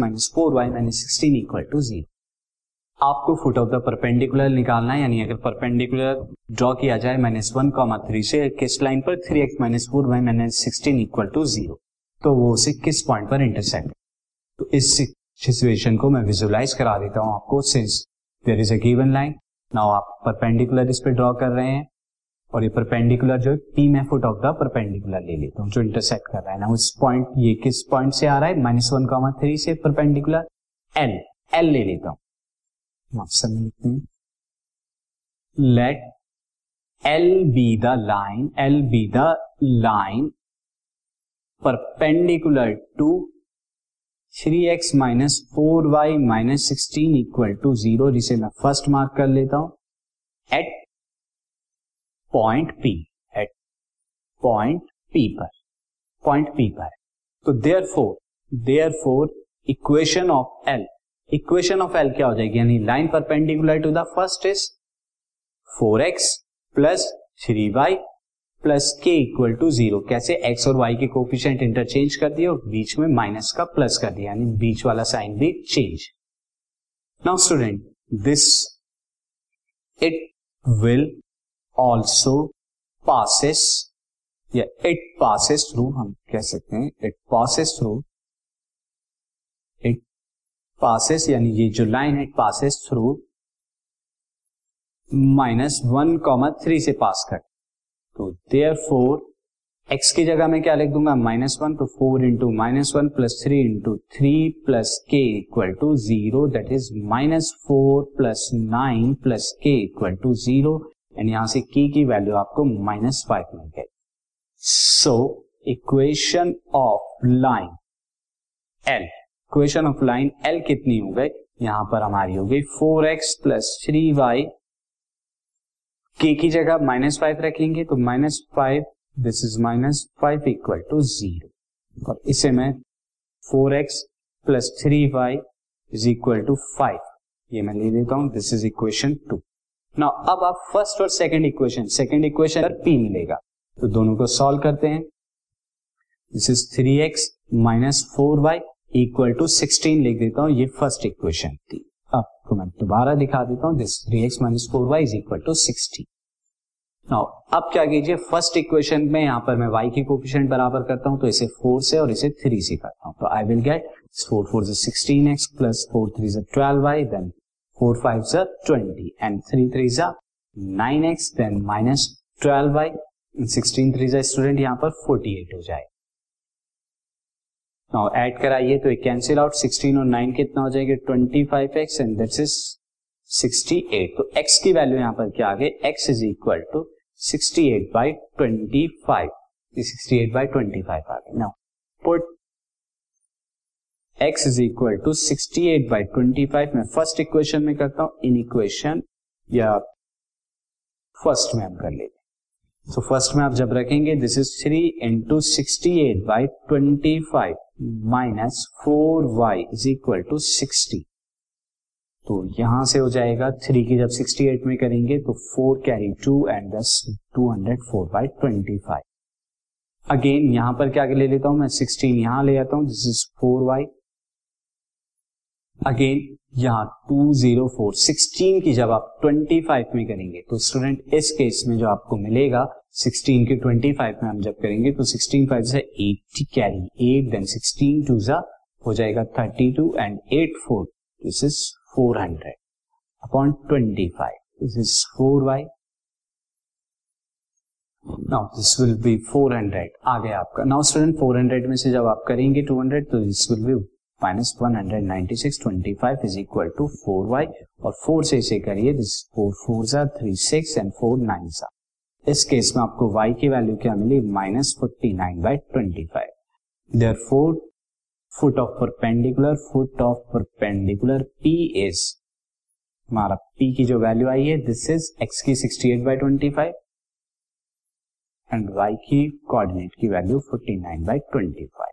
Minus four Y minus sixteen equal to zero आपको foot of the perpendicular निकालना है, यानी अगर परपेंडिकुलर ड्रॉ किया जाए माइनस वन कॉमा थ्री से किस लाइन पर? Three X minus four Y minus sixteen equal to zero तो वो उसे किस पॉइंट पर इंटरसेक्ट तो इस सिचुएशन को मैं विजुअलाइज करा देता हूँ आपको since there is a given line now आप परपेंडिकुलर इस पे ड्रॉ कर रहे हैं और ये परपेंडिकुलर जो पी में फुट ऑफ़ द परपेंडिकुलर ले लेता हूँ, जो इंटरसेक्ट कर रहा है। ना उस पॉइंट ये किस पॉइंट से आ रहा है? माइनस वन कॉमा थ्री से परपेंडिकुलर एल एल ले लेता हूँ। ऑप्शन में लिखते हैं let L be the line L be the line perpendicular to three X minus four Y minus sixteen equal to zero जिसे मैं फ़र्स्ट मार्क कर लेता हूँ। At point P at point P पर, पॉइंट पी पर। तो therefore therefore equation of L equation of L क्या हो जाएगी? यानी line perpendicular to the first is four X plus three Y plus K equal to zero कैसे x और Y के कोफिशियंट इंटरचेंज कर दिए और बीच में माइनस का प्लस कर दिया? यानी बीच वाला साइन भी change now student this it will also passes या इट पासिस थ्रू हम कह सकते हैं it passes through it passes यानी ये जो लाइन है it passes through minus one comma three से पास कर। तो देयर फोर एक्स की जगह मैं क्या लिख दूँगा? माइनस वन तो four into minus one plus three into three plus K equal to zero that is minus four plus nine plus K equal to zero and यहाँ से की की वैल्यू आपको माइनस फाइव मिल गई। So equation of line L equation of line L कितनी हो गई? यहाँ पर हमारी हो गई four X plus three Y K की जगह माइनस फाइव रखेंगे तो minus five this is minus five equal to zero और इसे मैं four X plus three Y is equal to five ये मैं ले देता हूँ this is equation two now अब आप फ़र्स्ट और सेकंड इक्वेशन सेकंड इक्वेशन पर पी मिलेगा। तो दोनों को सॉल्व करते हैं। This is three X minus four Y equal to sixteen लिख देता हूँ। ये फ़र्स्ट इक्वेशन थी। आपको मैं दोबारा दिखा देता हूँ। This three X minus four Y is equal to sixteen now अब क्या कीजिए? फ़र्स्ट इक्वेशन में यहाँ पर मैं y की कोफिशिएंट बराबर करता हूँ तो इसे फोर से और इसे थ्री से करता हूँ। तो I will get four four sixteen X plus four three twelve Y then four five सा ट्वेंटी एंड थ्री थ्री सा nine X then minus twelve Y sixteen three सा स्टूडेंट यहाँ पर फोर्टी एट हो जाए। नाउ ऐड कराइए तो cancel out sixteen और नाइन कितना हो जाएगा? Twenty five X and this is sixty eight तो एक्स की वैल्यू यहाँ पर क्या आ गई? X is equal to sixty eight by twenty five sixty eight by twenty five आ गई। Now put X is equal to sixty eight by twenty five मैं first equation में करता हूँ इन इक्वेशन या फ़र्स्ट में हम कर लेते सो फ़र्स्ट में आप जब रखेंगे this is three into sixty eight by twenty five minus four Y is equal to sixty तो यहाँ से हो जाएगा थ्री की जब सिक्सटी एट में करेंगे तो फोर कैरी टू एंड दस two hundred four by twenty five again यहाँ पर क्या ले लेता हूँ मैं? सिक्सटीन यहाँ ले आता हूँ this is four Y again यहाँ टू ज़ीरो फोर सिक्सटीन की जब आप ट्वेंटी फाइव में करेंगे तो स्टूडेंट इस केस में जो आपको मिलेगा सिक्सटीन की ट्वेंटी फाइव में हम जब करेंगे तो सिक्सटीन फाइव से eighty carry eight then sixteen two जा हो जाएगा thirty two and eight four this is four hundred upon twenty five this is four Y now this will be four hundred आ गया आपका नाउ स्टूडेंट फोर हंड्रेड में से जब आप करेंगे टू हंड्रेड तो this will be minus one hundred ninety six twenty five is equal to four Y और four से इसे करिए दिस फोर फोर सा three six and four nine सा इस केस में आपको y की वैल्यू क्या मिली? Minus forty nine by twenty five therefore foot of perpendicular foot of perpendicular p is हमारा p की जो वैल्यू आई है दिस इज़ x की sixty eight by twenty five and y की कोऑर्डिनेट की value forty nine by twenty five